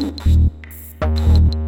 うん。